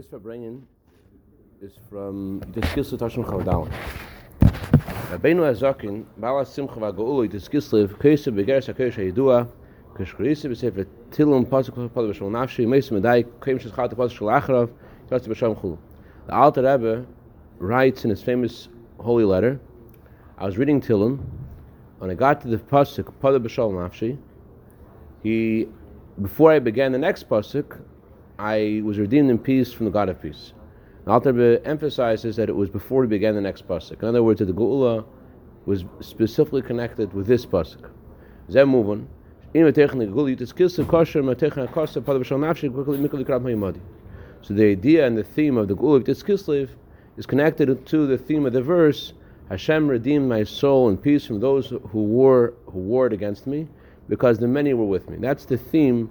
this Farbrengen is from the Skilsel Tashon Chavdal. Rabbeinu Hazakin, Bala Simcha V'Ga'ulu, the Skilsel, Kesa Begeres HaKesh HaYidua, Keshkarisa B'Sefer Tilum Pasuk Pasuk B'Shal Nafshi, Meis Medai, Kem Shechat Pasuk Shal Acharav, Tzatz B'Sham Chulu. The Alter Rebbe writes in his famous holy letter, I was reading Tilum, when I got to the Pasuk Pasuk B'Shal Nafshi, he, before I began the next Pasuk, I was redeemed in peace from the God of peace. The Alter emphasizes that it was before he began the next pasuk. In other words, that the Geula was specifically connected with this pasuk. Zeh movon. So the idea and the theme of the Geula Kislev is connected to the theme of the verse. Hashem redeemed my soul in peace from those who war who warred against me, because the many were with me. That's the theme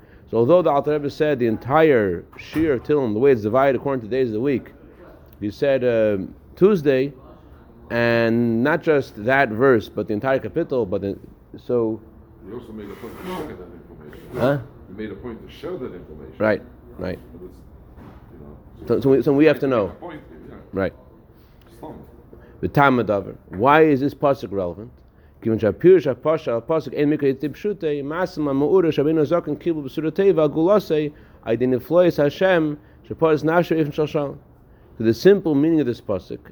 So although the Alter Rebbe said the entire Shir of Tillim, the way it's divided according to the days of the week, he said uh, Tuesday, and not just that verse, but the entire kapitel. But the, so. He also made a point to share that information. Huh? He made a point to share that information. Right, right. You know, So, so, we, so we have to know. Point, yeah. Right. The time of Why is this pasuk relevant? Given shapir shapasha pasuk en mikra tipshute masim ma'ura shabinu zaken kibu b'surateva gulase identiflois Hashem shapas nafshu ifn shashal. So the simple meaning of this pasuk,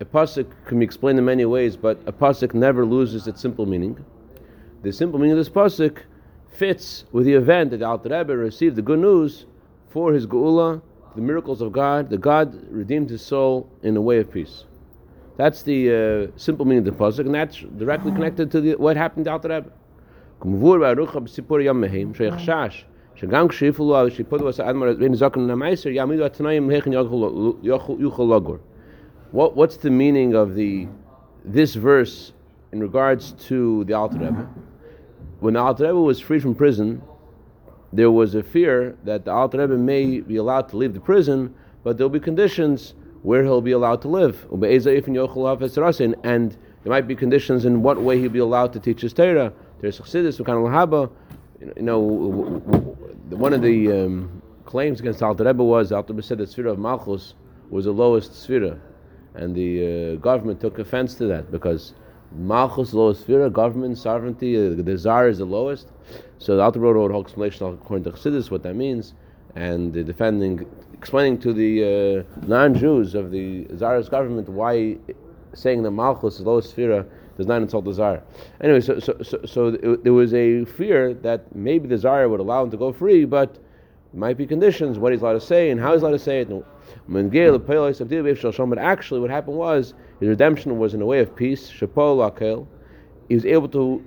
a pasuk can be explained in many ways, but a pasuk never loses its simple meaning. The simple meaning of this pasuk fits with the event that the Alter Rebbe received the good news for his geula, the miracles of God. The God redeemed his soul in a way of peace. That's the uh, simple meaning of the pasuk, and that's directly mm-hmm. connected to the, what happened to Alter Rebbe. What what's the meaning of the this verse in regards to the Alter Rebbe? Mm-hmm. When the Alter Rebbe was freed from prison, there was a fear that the Alter Rebbe may be allowed to leave the prison, but there'll be conditions where he'll be allowed to live. And there might be conditions in what way he'll be allowed to teach his Torah. There's Chassidus, Lahaba. You know, one of the um, claims against Alter Rebbe was Alter Rebbe said the Sfira of Malchus was the lowest Sfira. And the uh, government took offense to that because Malchus, lowest Sfira, government, sovereignty, uh, the Tsar is the lowest. So the Alter Rebbe wrote a whole explanation according to Chassidus what that means. And defending, explaining to the uh, non-Jews of the Tsar's government why saying that Malchus is lowest Sfira does not insult the Tsar. Anyway, so, so, so, so there was a fear that maybe the Tsar would allow him to go free, but might be conditions, what he's allowed to say and how he's allowed to say it. But actually, what happened was his redemption was in a way of peace. He was able to,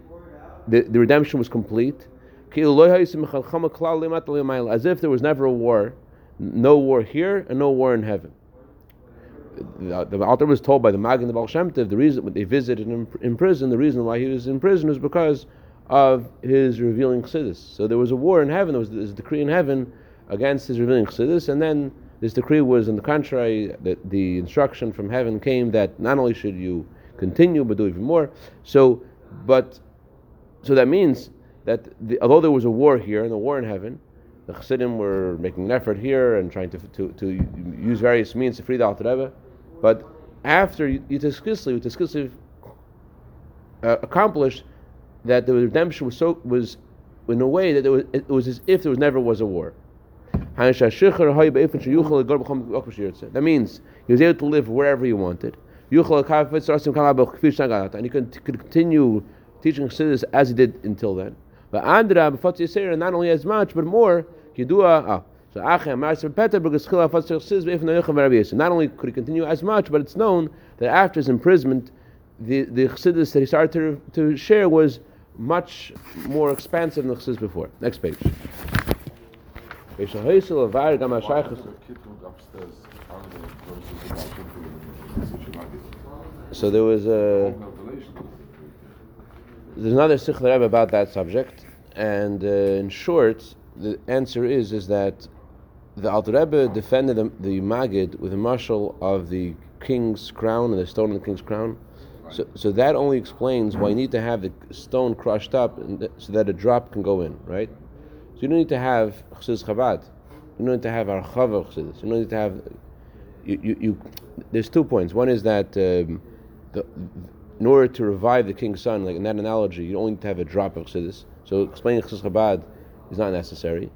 the, the redemption was complete. As if there was never a war, no war here and no war in heaven. The, the Alter was told by the Magid the Baal Shem Tov, the reason they visited him in prison, the reason why he was in prison was because of his revealing chassidus. So there was a war in heaven, there was this decree in heaven against his revealing chassidus, and then this decree was on the contrary, that the instruction from heaven came that not only should you continue, but do even more. So, but, so that means that the, although there was a war here and a war in heaven, the Chassidim were making an effort here and trying to, to, to use various means to free the Alter Rebbe. But after Yud-Tes Kislev uh, accomplished that the redemption was so was in a way that it was, it was as if there was never was a war. That means he was able to live wherever he wanted. And he could continue teaching Chassidus as he did until then. But Andra, not only as much, but more, ah, so not only could he continue as much, but it's known that after his imprisonment, the, the chassidus that he started to, to share was much more expansive than the chassidus before. Next page. So there was a there's another sikha about that subject, and uh, in short, the answer is is that the Alter Rebbe defended the, the Magid with a mashal of the king's crown and the stone of the king's crown. So, so that only explains why you need to have the stone crushed up and th- so that a drop can go in, right? So you don't need to have Chassidus Chabad. You don't need to have Archava Chassidus. You don't need to have. You, you, you, there's two points. One is that um, the, in order to revive the king's son, like in that analogy, you only need to have a drop of Chassidus. So explaining Chassidus Chabad is not necessary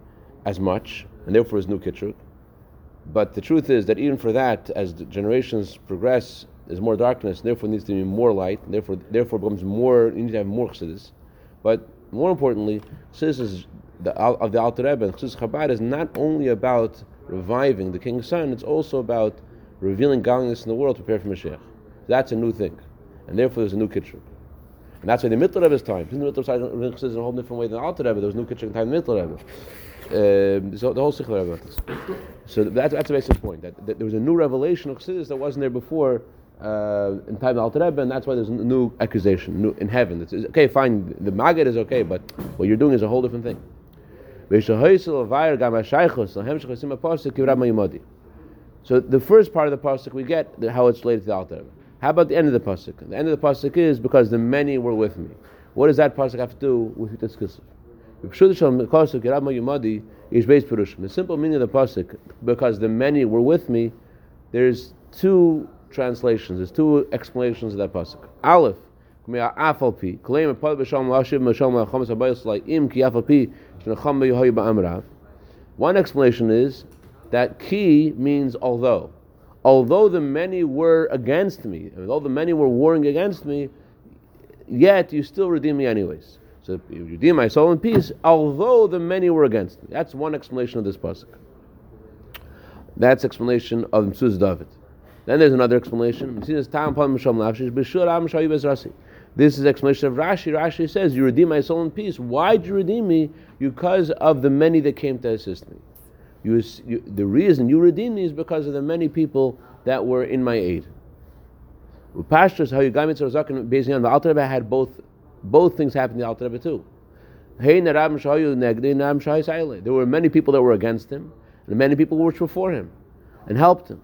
as much, and therefore is new Kitrug. But the truth is that even for that, as the generations progress, there's more darkness, therefore needs to be more light, and therefore therefore becomes more. You need to have more chassidus. But more importantly, chassidus the, of the Alter Rebbe and chassidus Chabad is not only about reviving the king's son; it's also about revealing godliness in the world to prepare for Mashiach. That's a new thing, and therefore there's a new kitrug. And that's why the Mittler Rebbe's time. In the Mittler Rebbe's time, in a whole different way than the Alter Rebbe. There was new kitrug time in the Mittler Rebbe. Uh, so the whole Sikh Rebbe. So that's, that's the basic point. That, that there was a new revelation of Chassidus that wasn't there before uh, in time of Alter Rebbe, and that's why there's a new accusation new, in heaven. It's, okay, fine, the Magid is okay, but what you're doing is a whole different thing. So the first part of the pasuk we get how it's related to the Alter Rebbe. How about the end of the pasuk? The end of the pasuk is because the many were with me. What does that pasuk have to do with this kisuf? The simple meaning of the pasuk, because the many were with me, there's two translations. There's two explanations of that pasuk. Aleph, one explanation is that ki means although. Although the many were against me, although the many were warring against me, yet you still redeem me anyways. So you redeem my soul in peace, although the many were against me. That's one explanation of this pasuk. That's explanation of Metzudas David. Then there's another explanation. This is explanation of Rashi. Rashi says, "You redeem my soul in peace." Why did you redeem me? Because of the many that came to assist me. You, you, the reason you redeemed me is because of the many people that were in my aid. Pastors, how you got me to based on the Alter Rebbe had both both things happen in the Alter Rebbe too. There were many people that were against him, and many people which were for him, and helped him.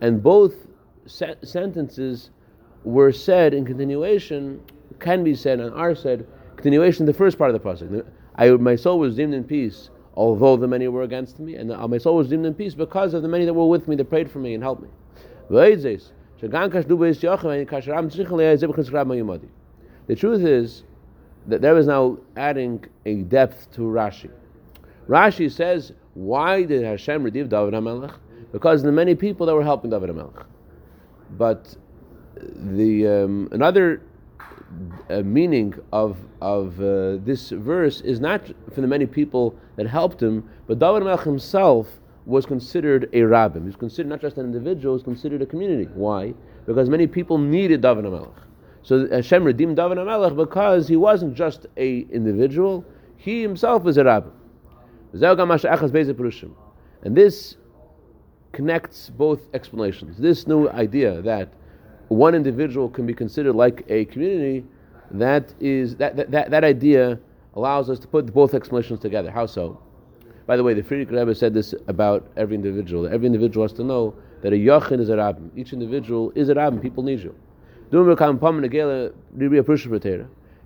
And both sentences were said in continuation, can be said and are said, continuation in the first part of the pasuk. I, my soul was deemed in peace, although the many were against me, and my soul was deemed in peace because of the many that were with me, that prayed for me and helped me. The truth is that there is now adding a depth to Rashi. Rashi says, why did Hashem redeem David HaMelech? Because the many people that were helping David HaMelech. But the um, another uh, meaning of of uh, this verse is not for the many people that helped him, but David HaMelech himself was considered a rabbim. He was considered not just an individual, he was considered a community. Why? Because many people needed David HaMelech. So Hashem redeemed David HaMelech because he wasn't just a individual, he himself was a rabbim. And this connects both explanations. This new idea that one individual can be considered like a community, that is that, that, that, that idea allows us to put both explanations together. How so? By the way, the Frierdiker Rebbe said this about every individual. Every individual has to know that a yachid is a rabbim. Each individual is a rabbim. People need you.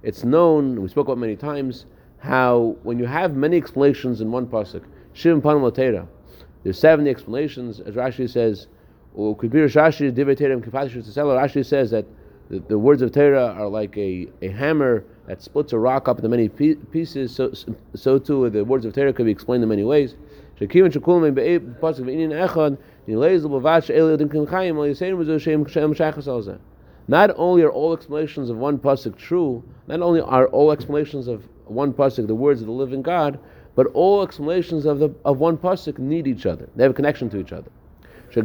It's known, we spoke about many times, how when you have many explanations in one pasuk, there's 70 explanations, as Rashi says, Rashi says that the, the words of Torah are like a, a hammer that splits a rock up into many pieces, so, so too the words of Torah could be explained in many ways. Not only are all explanations of one pasuk true, not only are all explanations of one pasuk the words of the living God, but all explanations of the of one pasuk need each other. They have a connection to each other. So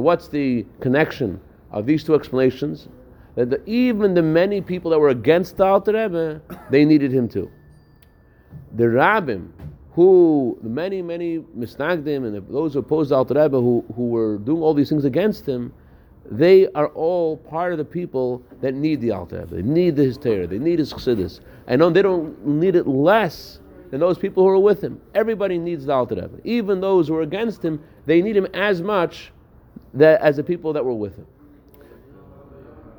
what's the connection of these two explanations? that the, even the many people that were against the Alter Rebbe, they needed him too. The Rabbim, who many many misnagdim and those who opposed the Alter Rebbe, who who were doing all these things against him, they are all part of the people that need the Rebbe. They need his Torah. They need his Chassidus. And they don't need it less than those people who are with him. Everybody needs the Rebbe. Even those who are against him, they need him as much that, as the people that were with him.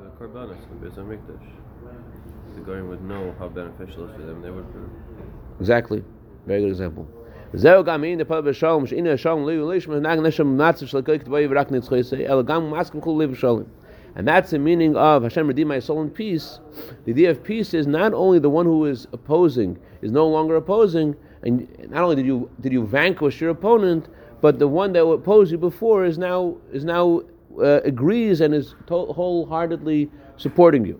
The Korbanos, the Beis Hamikdash. The Goyim would know how beneficial it is for them. They would. Exactly. Very good example. זהו גם אין דפל בשלום, שהנה השלום לא יוליש מנהג נשם מצב של כל כתבוי ורק נצחי אלא גם מסכים כל לב בשלום. And that's the meaning of Hashem redeem my soul in peace. The idea of peace is not only the one who is opposing is no longer opposing, and not only did you did you vanquish your opponent, but the one that opposed you before is now is now uh, agrees and is to- wholeheartedly supporting you.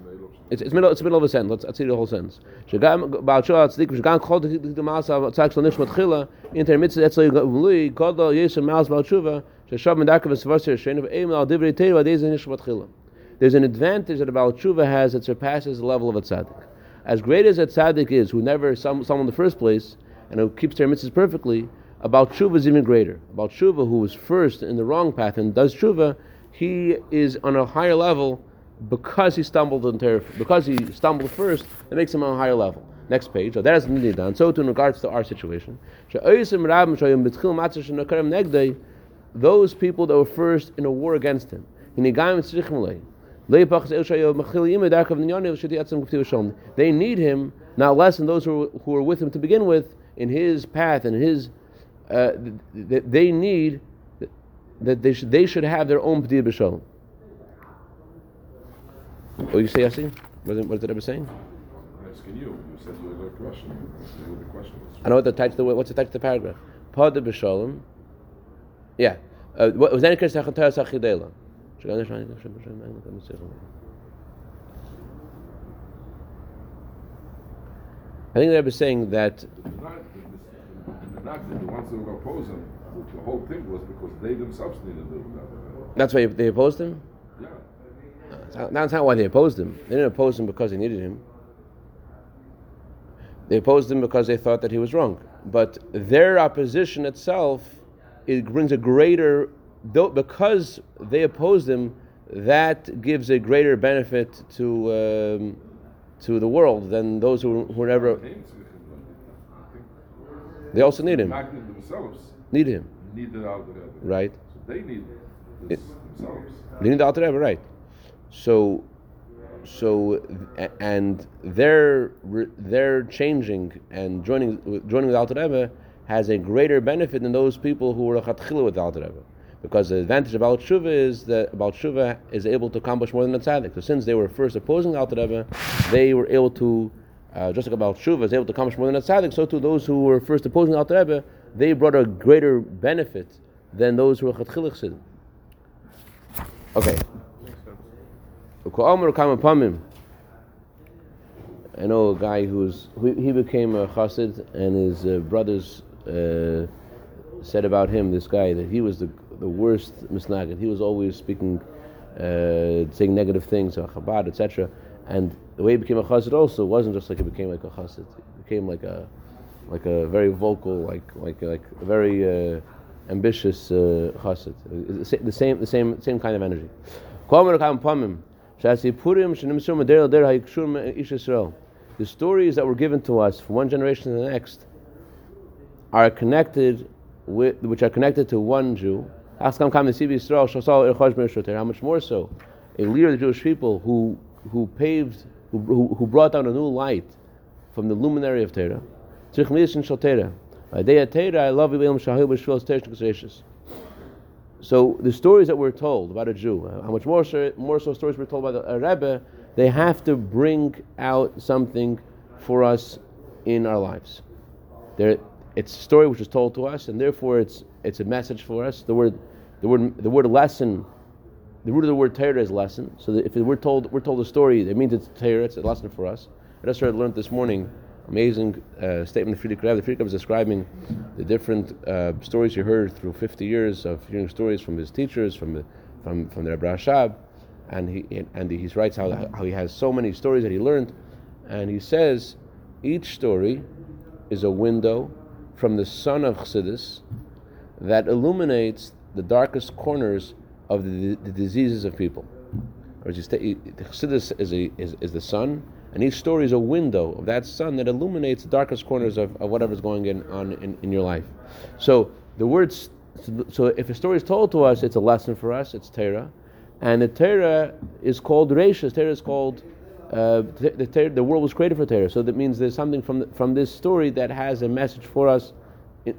It's, it's middle. It's middle of a sentence. Let's, let's see the whole sentence. Shagam Shagam Chol Tzdik Maas Tzak Shal Nishmat Chila Mitzvah Maas Shein Eim Al Nishmat Chila. There's an advantage that a Baal Tshuva has that surpasses the level of a tzaddik. As great as a tzaddik is, who never some someone in the first place and who keeps their mitzvahs perfectly, about tshuva is even greater. About tshuva, who was first in the wrong path and does tshuva, he is on a higher level because he stumbled in Torah, because he stumbled first, it makes him on a higher level. Next page. So that is done. So too in regards to our situation. Those people that were first in a war against him. They need him not less than those who, who were with him to begin with in his path and his. Uh, th- th- they need that they should they should have their own p'dir b'shalom. What you say, Yassi? What what it ever saying? I'm asking you. You said you had a question. You know what the question. I know what the. What's the title of the paragraph? P'dir b'shalom. Yeah. Uh, was that? I think they were saying that The the- the ones who were opposing, the whole thing was because they themselves needed to that. that's why they opposed him. That's not- why they opposed him. They didn't oppose him because they needed him. They opposed him because they thought that he was wrong. But their opposition itself, it brings a greater, though- because they opposed him, that gives a greater benefit to um, to the world than those who, who never. Came to him, I think. They also need him. Need him, needed out the Rebbe. right? So they need this themselves. They need the Alter Rebbe, right? So, so, a- and their their changing and joining joining with Alter Rebbe has a greater benefit than those people who were chatchila with Alter Rebbe, because the advantage about Shuva is that about Shuva is able to accomplish more than the tzaddik. So since they were first opposing Alter Rebbe, they were able to. Uh, just like about Shuva is able to accomplish more than a tzaddik, so too those who were first opposing Alter Rebbe, they brought a greater benefit than those who were chatchila chasidim. Okay. I know a guy who's who, he became a chassid, and his uh, brothers uh, said about him, this guy, that he was the the worst misnagid. He was always speaking, uh, saying negative things about Chabad, etc. And the way he became a chassid also wasn't just like he became like a chassid. He became like a like a very vocal, like like like a very uh, ambitious uh, chassid. The same the same same kind of energy. The stories that were given to us from one generation to the next are connected with, which are connected to one Jew. How much more so? A leader of the Jewish people who, who paved, who, who brought down a new light from the luminary of Torah. By day of Torah, I love you, so the stories that we're told about a Jew, uh, how much more so, more so stories were told by the a Rebbe, they have to bring out something for us in our lives. It's a story which is told to us, and therefore it's it's a message for us. The word, the word, the word lesson. The root of the word Torah is lesson. So if we're told we're told a story, it means it's Torah. It's a lesson for us. I just learned this morning. Amazing uh, statement of Frierdiker Rebbe. The Frierdiker Rebbe is describing the different uh, stories he heard through 50 years of hearing stories from his teachers, from the from from the Rebbe Rashab, and he and he writes how how he has so many stories that he learned, and he says each story is a window from the sun of Chassidus that illuminates the darkest corners of the, the diseases of people. Or Chassidus is, a, is, is the sun, and each story is a window of that sun that illuminates the darkest corners of, of whatever's going in, on in, in your life. So the words, so if a story is told to us, it's a lesson for us, it's Torah. And the Torah is called Reishis, Torah is called uh, the, the, the, world was created for Torah. So that means there's something from, the, from this story that has a message for us,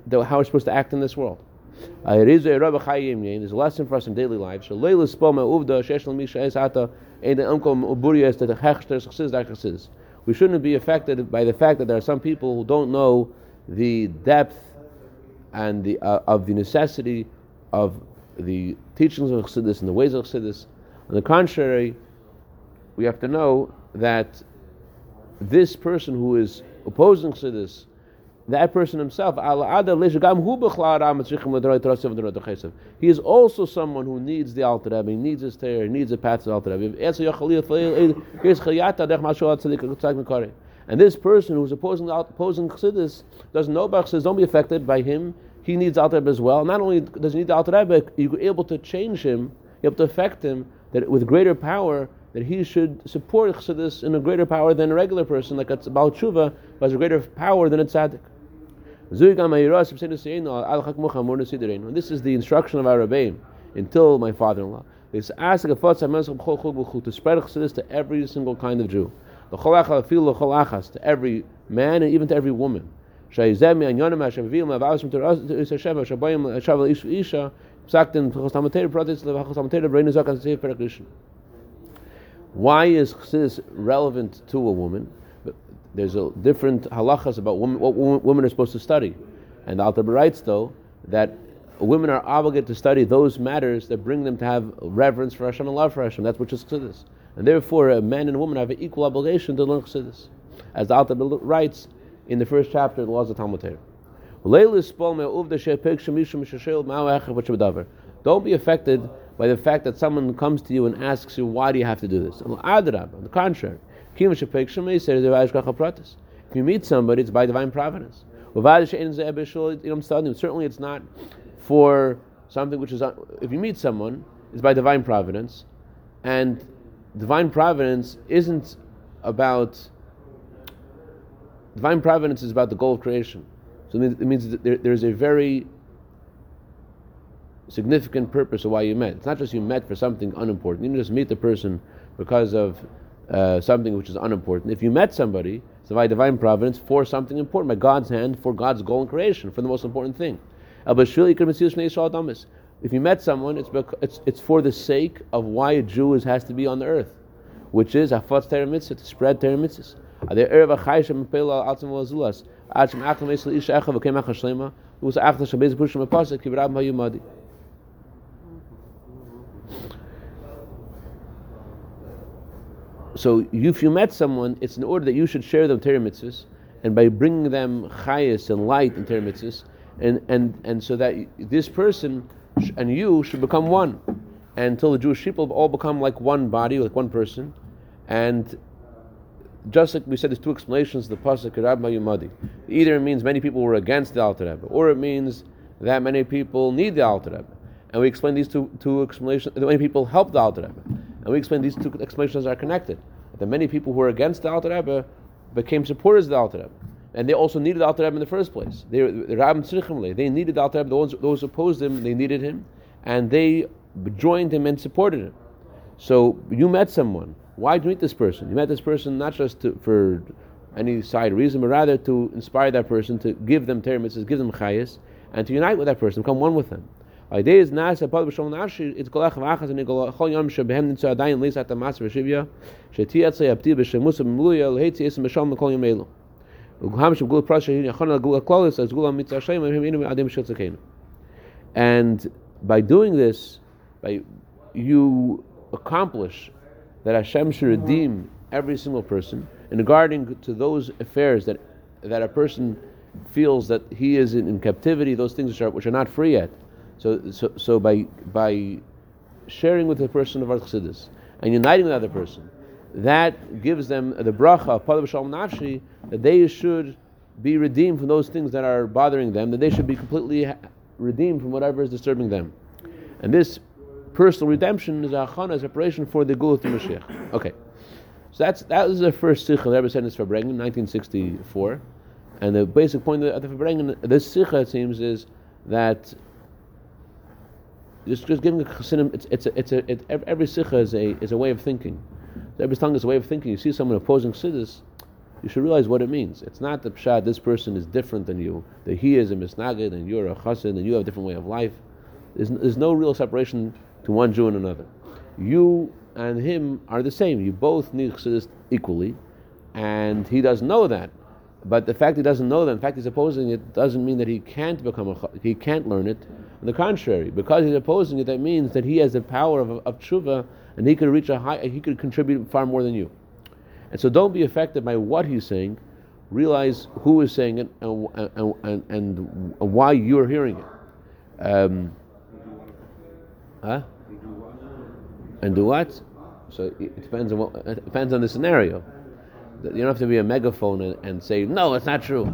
the, how we're supposed to act in this world. There's a lesson for us in daily life. We shouldn't be affected by the fact that there are some people who don't know the depth and the, uh, of the necessity of the teachings of Chassidus and the ways of Chassidus. On the contrary, we have to know that this person who is opposing Chassidus, that person himself, he is also someone who needs the Alter Rebbe, he needs his Torah, he needs the path of the Alter Rebbe. And this person who is opposing, opposing Chassidus doesn't know about Chassidus, don't be affected by him. He needs Alter Rebbe as well. Not only does he need the Alter Rebbe, you're able to change him, you're able to affect him that with greater power that he should support Chassidus in a greater power than a regular person, like a Baal Tshuva, who has a greater power than a tzaddik. This is the instruction of our Rebbeim until my father-in-law. It's ask to spread Chassidus to every single kind of Jew. To every man and even to every woman. Why is chassidus relevant to a woman? There's a different halachas about women, what women are supposed to study. And the Alter writes, though, that women are obligated to study those matters that bring them to have reverence for Hashem and love for Hashem. That's what is chassidus. And therefore, a man and a woman have an equal obligation to learn chassidus. As the Alter writes in the first chapter of the laws of Talmud Torah. Don't be affected by the fact that someone comes to you and asks you, why do you have to do this? On the contrary, if you meet somebody, it's by divine providence. Certainly, it's not for something which is. Uh, if you meet someone, it's by divine providence, and divine providence isn't about. Divine providence is about the goal of creation. So it means that there, there's a very significant purpose of why you met. It's not just you met for something unimportant. You didn't just meet the person because of uh, something which is unimportant. If you met somebody, it's by divine providence, for something important, by God's hand, for God's goal in creation, for the most important thing. If you met someone, it's, it's, it's for the sake of why a Jew is, has to be on the earth, which is to spread Torah Mitzvahs. So if you met someone, it's in order that you should share them Torah mitzvahs, and by bringing them chayas and light in Torah mitzvahs, and, and, and so that this person and you should become one. And until the Jewish people all become like one body, like one person. And just like we said, there's two explanations the pasuk Rabba Yumadi. Either it means many people were against the Alter Rebbe, or it means that many people need the Alter Rebbe. And we explain these two, two explanations, that many people help the Alter Rebbe. And we explain these two explanations are connected. That many people who were against the Alter Rebbe became supporters of the Alter Rebbe. And they also needed the Alter Rebbe in the first place. They, the they needed the Alter Rebbe, those who opposed him, they needed him. And they joined him and supported him. So you met someone. Why did you meet this person? You met this person not just to, for any side reason, but rather to inspire that person, to give them Torah give them chayas, and to unite with that person, become one with them. Is b'shom nashi it's kolach v'achas and chol yom nitzu adayin leis at isim b'shom kol yom elu. Ugam shem. And by doing this, by you accomplish that Hashem should redeem every single person in regarding to those affairs that that a person feels that he is in, in captivity, those things which are, which are not free yet. So, so, so by by sharing with the person of our chassidus and uniting with the other person, that gives them the bracha of Padav Nafshi that they should be redeemed from those things that are bothering them, that they should be completely redeemed from whatever is disturbing them. And this personal redemption is a achana, is a preparation for the Geula to Mashiach. Okay. So that's that was the first sikha that ever said in Farbrengen, 1964. And the basic point of the Farbrengen, this sikha, it seems, is that just, just giving a chassidim, it's, it's, a, it's a, it, every sikha is a, is a way of thinking. Every tongue is a way of thinking. You see someone opposing chassidus, you should realize what it means. It's not the pshat, this person is different than you, that he is a misnagid and you're a chassid and you have a different way of life. There's, there's no real separation to one Jew and another. You and him are the same. You both need chassidus equally, and he doesn't know that. But the fact he doesn't know that, in fact he's opposing it, doesn't mean that he can't become a he can't learn it. On the contrary, because he's opposing it, that means that he has the power of, of tshuva, and he could reach a high, he could contribute far more than you. And so, don't be affected by what he's saying. Realize who is saying it and and, and, and why you're hearing it. Um, huh? And do what? So it depends on what. It depends on the scenario. You don't have to be a megaphone and, and say no, it's not true.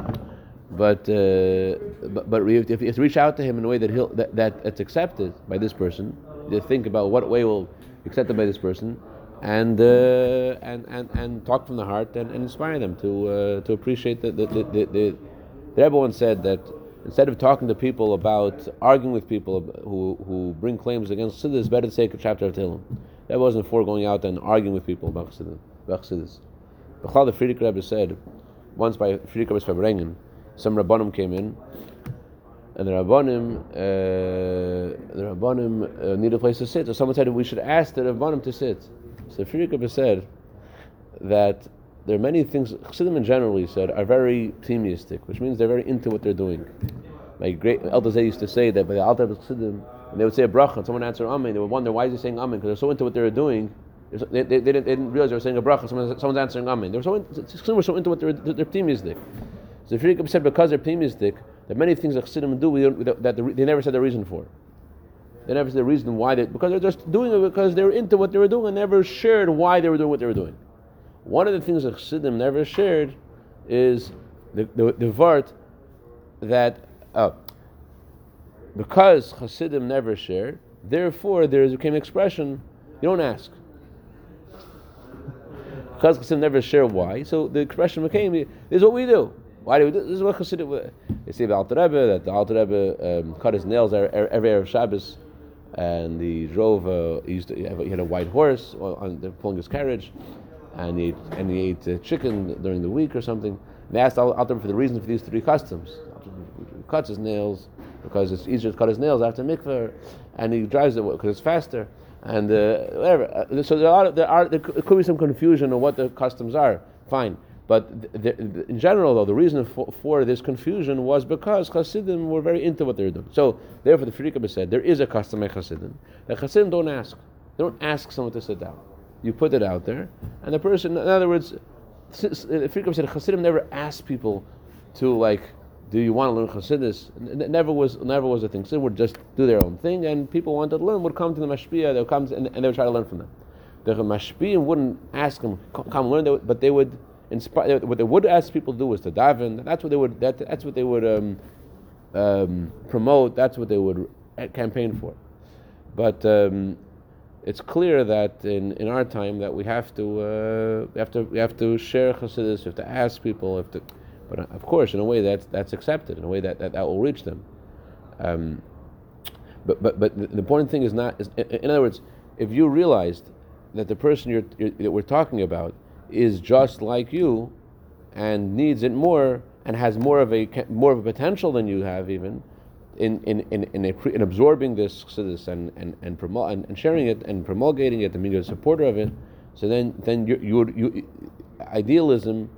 But uh, but, but if, you reach out to him in a way that he'll that, that it's accepted by this person, you think about what way will accepted by this person, and uh, and, and and talk from the heart and, and inspire them to uh, to appreciate the the, the, the, the Rebbe once said that instead of talking to people about arguing with people who who bring claims against Chassidus, better to take a chapter of Tehillim. That wasn't for going out and arguing with people about Chassidus. Chassidus. The Frierdiker Rebbe said once by Frierdiker Rebbe Farbrengen, some Rabbanim came in, and the Rabbanim, uh, the Rabbanim uh, need a place to sit. So someone said we should ask the Rabbanim to sit. So Frierdiker said that there are many things, Chassidim in general, he said, are very optimistic, which means they're very into what they're doing. My great elders they used to say that by the Alter Chassidim, and they would say a bracha, and someone answered Amen, they would wonder why is he saying Amen, because they're so into what they were doing, they, they, they, didn't, they, didn't, realize they were saying a bracha, someone, someone's answering Amen. They were so, Chassidim were so into what they're, they're optimistic. So Frierdiker said because they're optimistic, that many things that Chassidim do, that the, they never said the reason for. They never said the reason why they, because they're just doing it because they were into what they were doing and never shared why they were doing what they were doing. One of the things that Chassidim never shared is the, the, the vart that uh, because Chassidim never shared, therefore there became an expression, you don't ask. Because Chassidim never share why, so the expression became, this is what we do. Why do we do this? is what Chassidim, they say about the Rebbe, that the Alter Rebbe um, cut his nails every, every Erev Shabbos, and he drove, uh, he, used to, he had a white horse on, on pulling his carriage, and he and he ate uh, chicken during the week or something. They asked Alter for the reason for these three customs. He cuts his nails because it's easier to cut his nails after mikveh, and he drives it because it's faster. And uh, whatever. So there are, there are there could be some confusion on what the customs are. Fine. But the, the, in general, though, the reason for, for, this confusion was because Hasidim were very into what they were doing. So, therefore, the Frierdiker said there is a custom at Hasidim that Hasidim don't ask. They don't ask someone to sit down. You put it out there, and the person, in other words, the Frierdiker said Hasidim never asked people to like, do you want to learn Hasidus? It never was, never was a thing. Hasidim would just do their own thing, and people wanted to learn would come to the mashpia. They would come to, and, and, they would try to learn from them. The mashpia wouldn't ask them come learn, but they would inspire. What they would ask people to do was to daven. That's what they would. That, that's what they would um, um, promote. That's what they would campaign for. But um, it's clear that in, in our time that we have to uh, we have to we have to share chassidus. We have to ask people. We have to, but of course, in a way that's that's accepted. In a way that that, that will reach them. Um, but but but the important thing is not. Is, in other words, if you realized that the person you're, you're, that we're talking about is just like you and needs it more and has more of a more of a potential than you have even in in in in, a, in absorbing this and and and, promo- and and sharing it and promulgating it and being a supporter of it, so then then you you you idealism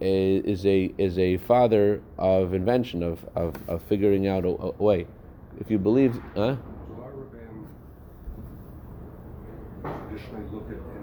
is, a is a father of invention of of, of figuring out a, a way. If you believe, huh? Do our Rebbeim traditionally look at